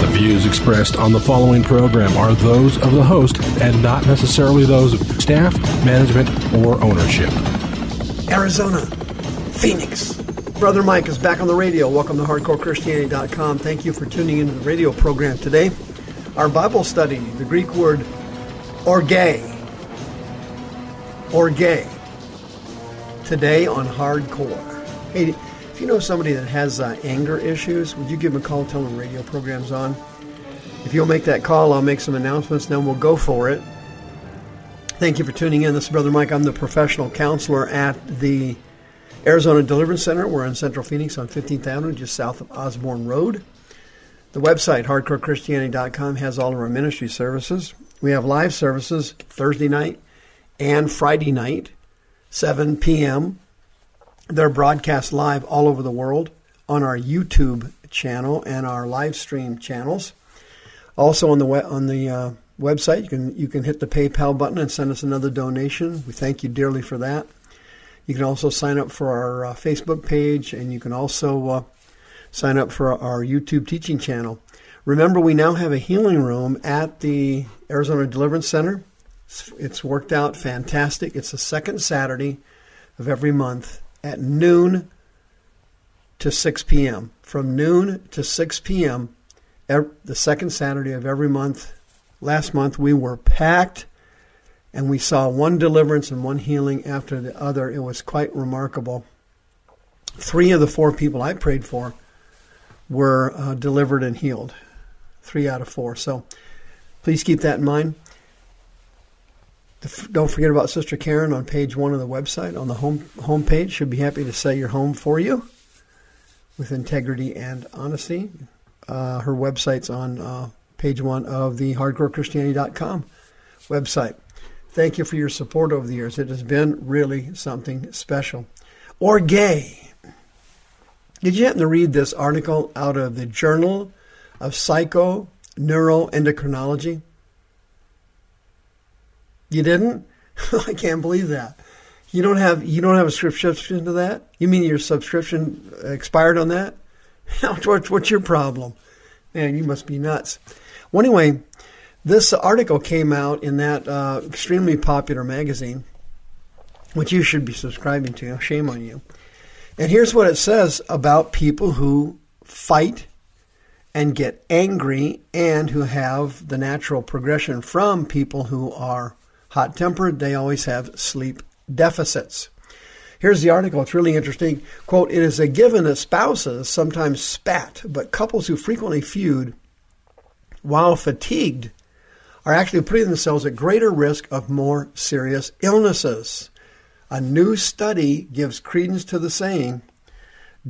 The views expressed on the following program are those of the host and not necessarily those of staff, management, or ownership. Arizona, Phoenix. Brother Mike is back on the radio. Welcome to HardcoreChristianity.com. Thank you for tuning into the radio program today. Our Bible study, the Greek word orge, orge, today on Hardcore. Hey, if you know somebody that has uh, anger issues, would you give them a call, tell them radio program's on? If you'll make that call, I'll make some announcements, then we'll go for it. Thank you for tuning in. This is Brother Mike. I'm the professional counselor at the Arizona Deliverance Center. We're in Central Phoenix on 15th Avenue, just south of Osborn Road. The website, hardcorechristianity.com, has all of our ministry services. We have live services Thursday night and Friday night, 7 p.m. They're broadcast live all over the world on our YouTube channel and our live stream channels. Also on the on the uh, website, you can you can hit the PayPal button and send us another donation. We thank you dearly for that. You can also sign up for our uh, Facebook page, and you can also uh, sign up for our YouTube teaching channel. Remember, we now have a healing room at the Arizona Deliverance Center. It's, it's worked out fantastic. It's the second Saturday of every month at noon to 6 p.m. From noon to 6 p.m., the second Saturday of every month. Last month we were packed and we saw one deliverance and one healing after the other. It was quite remarkable. Three of the four people I prayed for were uh, delivered and healed. Three out of four. So please keep that in mind. Don't forget about Sister Karen on page one of the website on the home home page. She'll be happy to sell your home for you with integrity and honesty. Uh, her website's on uh, page one of the hardcorechristianity.com website. Thank you for your support over the years. It has been really something special. Orge. Did you happen to read this article out of the Journal of Psycho Neuroendocrinology? You didn't? I can't believe that. You don't have you don't have a subscription to that? You mean your subscription expired on that? what's, what's your problem? Man, you must be nuts. Well, anyway, this article came out in that uh, extremely popular magazine, which you should be subscribing to. Shame on you. And here's what it says about people who fight and get angry and who have the natural progression from people who are hot tempered. They always have sleep deficits. Here's the article. It's really interesting. Quote, it is a given that spouses sometimes spat, but couples who frequently feud while fatigued are actually putting themselves at greater risk of more serious illnesses. A new study gives credence to the saying,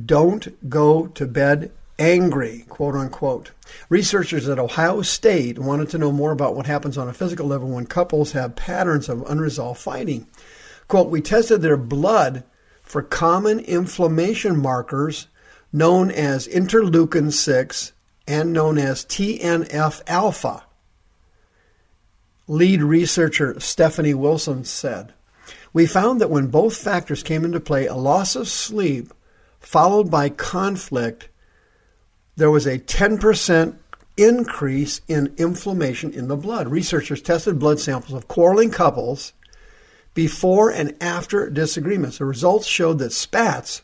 don't go to bed angry, quote unquote. Researchers at Ohio State wanted to know more about what happens on a physical level when couples have patterns of unresolved fighting. Quote, we tested their blood for common inflammation markers known as interleukin 6 and known as TNF alpha. Lead researcher Stephanie Wilson said, We found that when both factors came into play, a loss of sleep followed by conflict, there was a 10% increase in inflammation in the blood. Researchers tested blood samples of quarreling couples before and after disagreements. The results showed that spats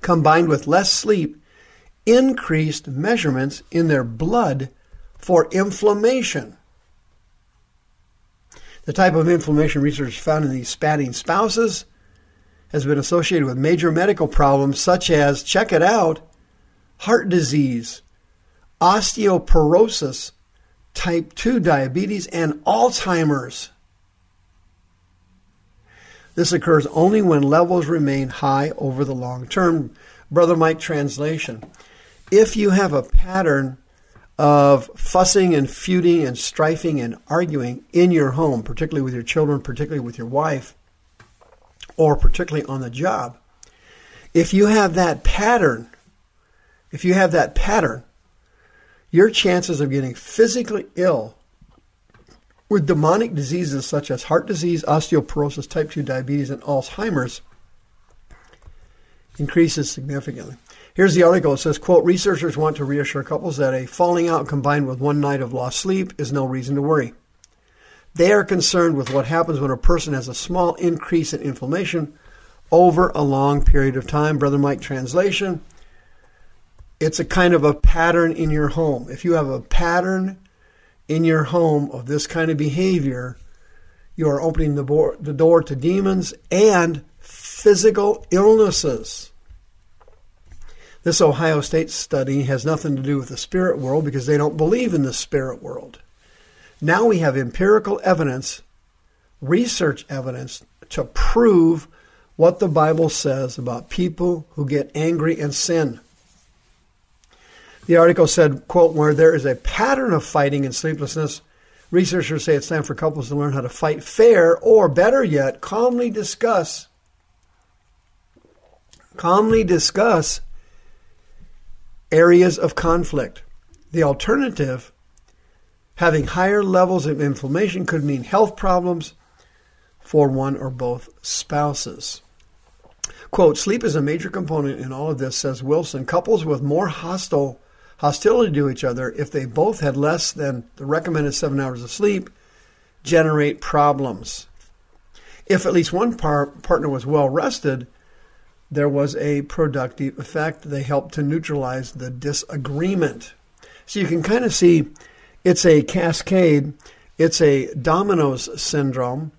combined with less sleep increased measurements in their blood for inflammation. The type of inflammation research found in these spatting spouses has been associated with major medical problems such as, check it out, heart disease, osteoporosis, type 2 diabetes, and Alzheimer's. This occurs only when levels remain high over the long term. Brother Mike translation. If you have a pattern of fussing and feuding and strifing and arguing in your home, particularly with your children, particularly with your wife, or particularly on the job, if you have that pattern, if you have that pattern, your chances of getting physically ill with demonic diseases such as heart disease, osteoporosis, type 2 diabetes, and Alzheimer's increases significantly. Here's the article. It says, quote, researchers want to reassure couples that a falling out combined with one night of lost sleep is no reason to worry. They are concerned with what happens when a person has a small increase in inflammation over a long period of time. Brother Mike translation. It's a kind of a pattern in your home. If you have a pattern in your home of this kind of behavior, you are opening the, bo- the door to demons and physical illnesses. This Ohio State study has nothing to do with the spirit world because they don't believe in the spirit world. Now we have empirical evidence, research evidence to prove what the Bible says about people who get angry and sin. The article said, quote, where there is a pattern of fighting and sleeplessness, researchers say it's time for couples to learn how to fight fair or better yet, calmly discuss calmly discuss areas of conflict. The alternative, having higher levels of inflammation, could mean health problems for one or both spouses. Quote, sleep is a major component in all of this, says Wilson. Couples with more hostile hostility to each other, if they both had less than the recommended seven hours of sleep, generate problems. If at least one par- partner was well rested, there was a productive effect. They helped to neutralize the disagreement. So you can kind of see it's a cascade, it's a dominoes syndrome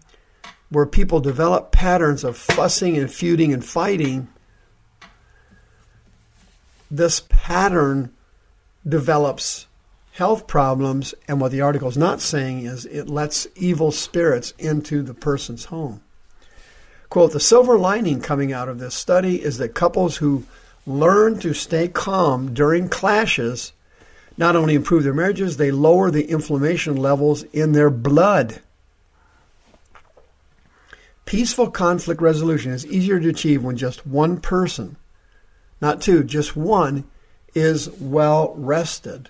where people develop patterns of fussing and feuding and fighting. This pattern develops health problems, and what the article is not saying is it lets evil spirits into the person's home. Quote, the silver lining coming out of this study is that couples who learn to stay calm during clashes not only improve their marriages, they lower the inflammation levels in their blood. Peaceful conflict resolution is easier to achieve when just one person, not two, just one, is well rested.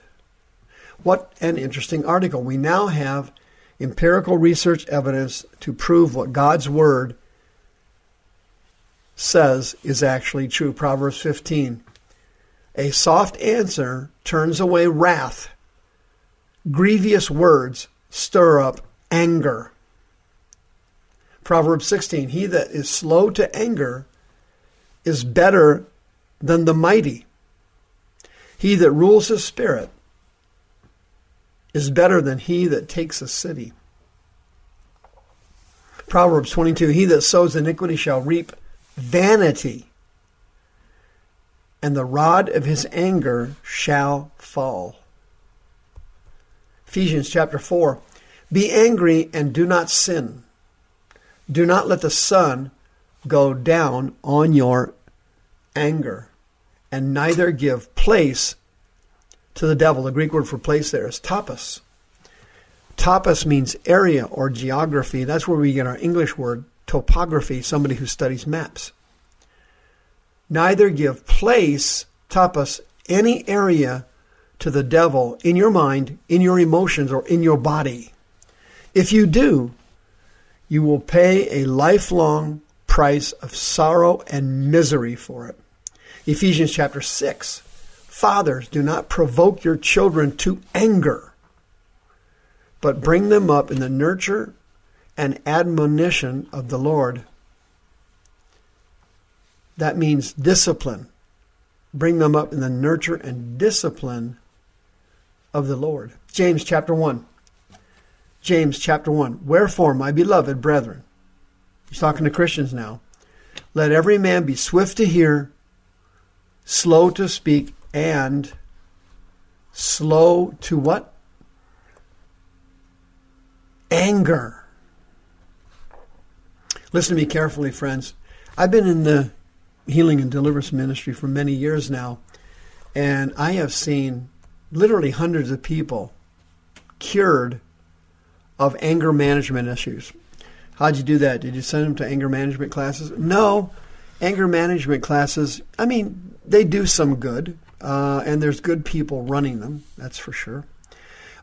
What an interesting article. We now have empirical research evidence to prove what God's Word says is actually true. Proverbs 15. A soft answer turns away wrath. Grievous words stir up anger. Proverbs 16. He that is slow to anger is better than the mighty. He that rules his spirit is better than he that takes a city. Proverbs 22 He that sows iniquity shall reap vanity, and the rod of his anger shall fall. Ephesians chapter 4 Be angry and do not sin. Do not let the sun go down on your anger, and neither give place to the devil. The Greek word for place there is topos. Topos means area or geography. That's where we get our English word topography, somebody who studies maps. Neither give place, topos, any area to the devil in your mind, in your emotions, or in your body. If you do, you will pay a lifelong price of sorrow and misery for it. Ephesians chapter 6. Fathers, do not provoke your children to anger, but bring them up in the nurture and admonition of the Lord. That means discipline. Bring them up in the nurture and discipline of the Lord. James chapter 1. James chapter 1. Wherefore, my beloved brethren, he's talking to Christians now, let every man be swift to hear, slow to speak, and slow to what? Anger Listen to me carefully, friends. I've been in the healing and deliverance ministry for many years now, and I have seen literally hundreds of people cured of anger management issues. How'd you do that? Did you send them to anger management classes? No. Anger management classes, I mean, they do some good, uh, and there's good people running them, that's for sure.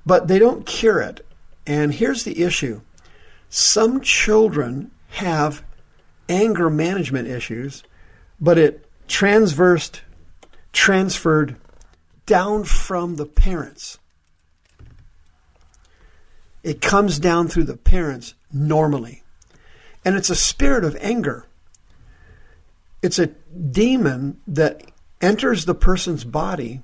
But they don't cure it. And here's the issue some children have anger management issues, but it transversed, transferred down from the parents. It comes down through the parents normally. And it's a spirit of anger. It's a demon that enters the person's body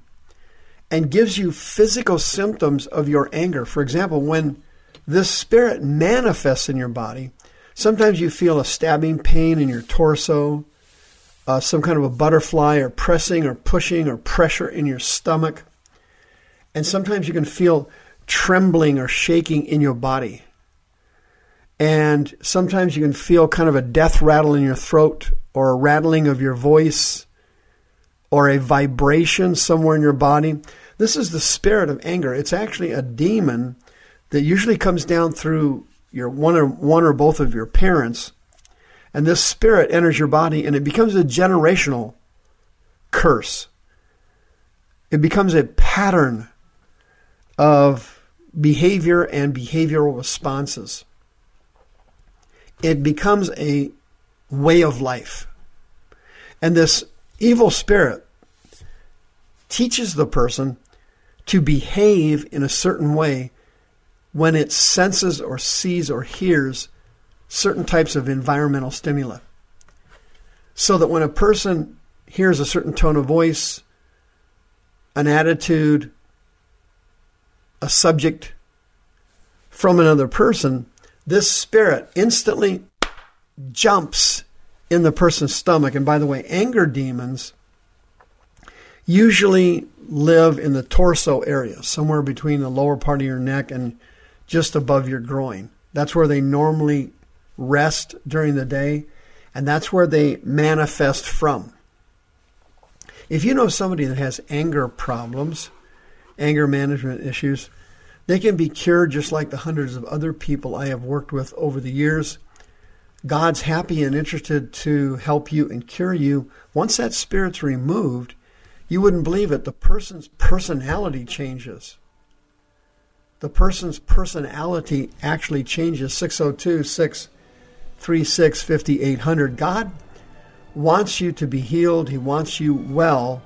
and gives you physical symptoms of your anger. For example, when this spirit manifests in your body, sometimes you feel a stabbing pain in your torso, uh, some kind of a butterfly or pressing or pushing or pressure in your stomach. And sometimes you can feel trembling or shaking in your body. And sometimes you can feel kind of a death rattle in your throat or a rattling of your voice or a vibration somewhere in your body. This is the spirit of anger. It's actually a demon that usually comes down through your one or one or both of your parents and this spirit enters your body and it becomes a generational curse. It becomes a pattern of behavior and behavioral responses. It becomes a way of life. And this evil spirit teaches the person to behave in a certain way when it senses or sees or hears certain types of environmental stimuli. So that when a person hears a certain tone of voice, an attitude, a subject from another person, this spirit instantly jumps in the person's stomach. And by the way, anger demons usually live in the torso area, somewhere between the lower part of your neck and just above your groin. That's where they normally rest during the day, and that's where they manifest from. If you know somebody that has anger problems, anger management issues, they can be cured just like the hundreds of other people I have worked with over the years. God's happy and interested to help you and cure you. Once that spirit's removed, you wouldn't believe it. The person's personality changes. The person's personality actually changes. 602 636 5800. God wants you to be healed. He wants you well.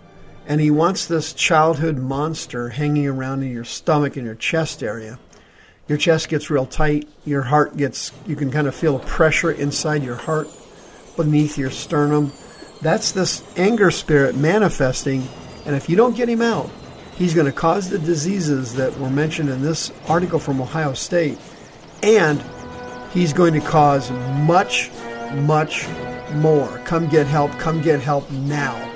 And He wants this childhood monster hanging around in your stomach and your chest area your chest gets real tight, your heart gets, you can kind of feel a pressure inside your heart beneath your sternum. That's this anger spirit manifesting, and if you don't get him out, he's going to cause the diseases that were mentioned in this article from Ohio State, and he's going to cause much, much more. Come get help, come get help now.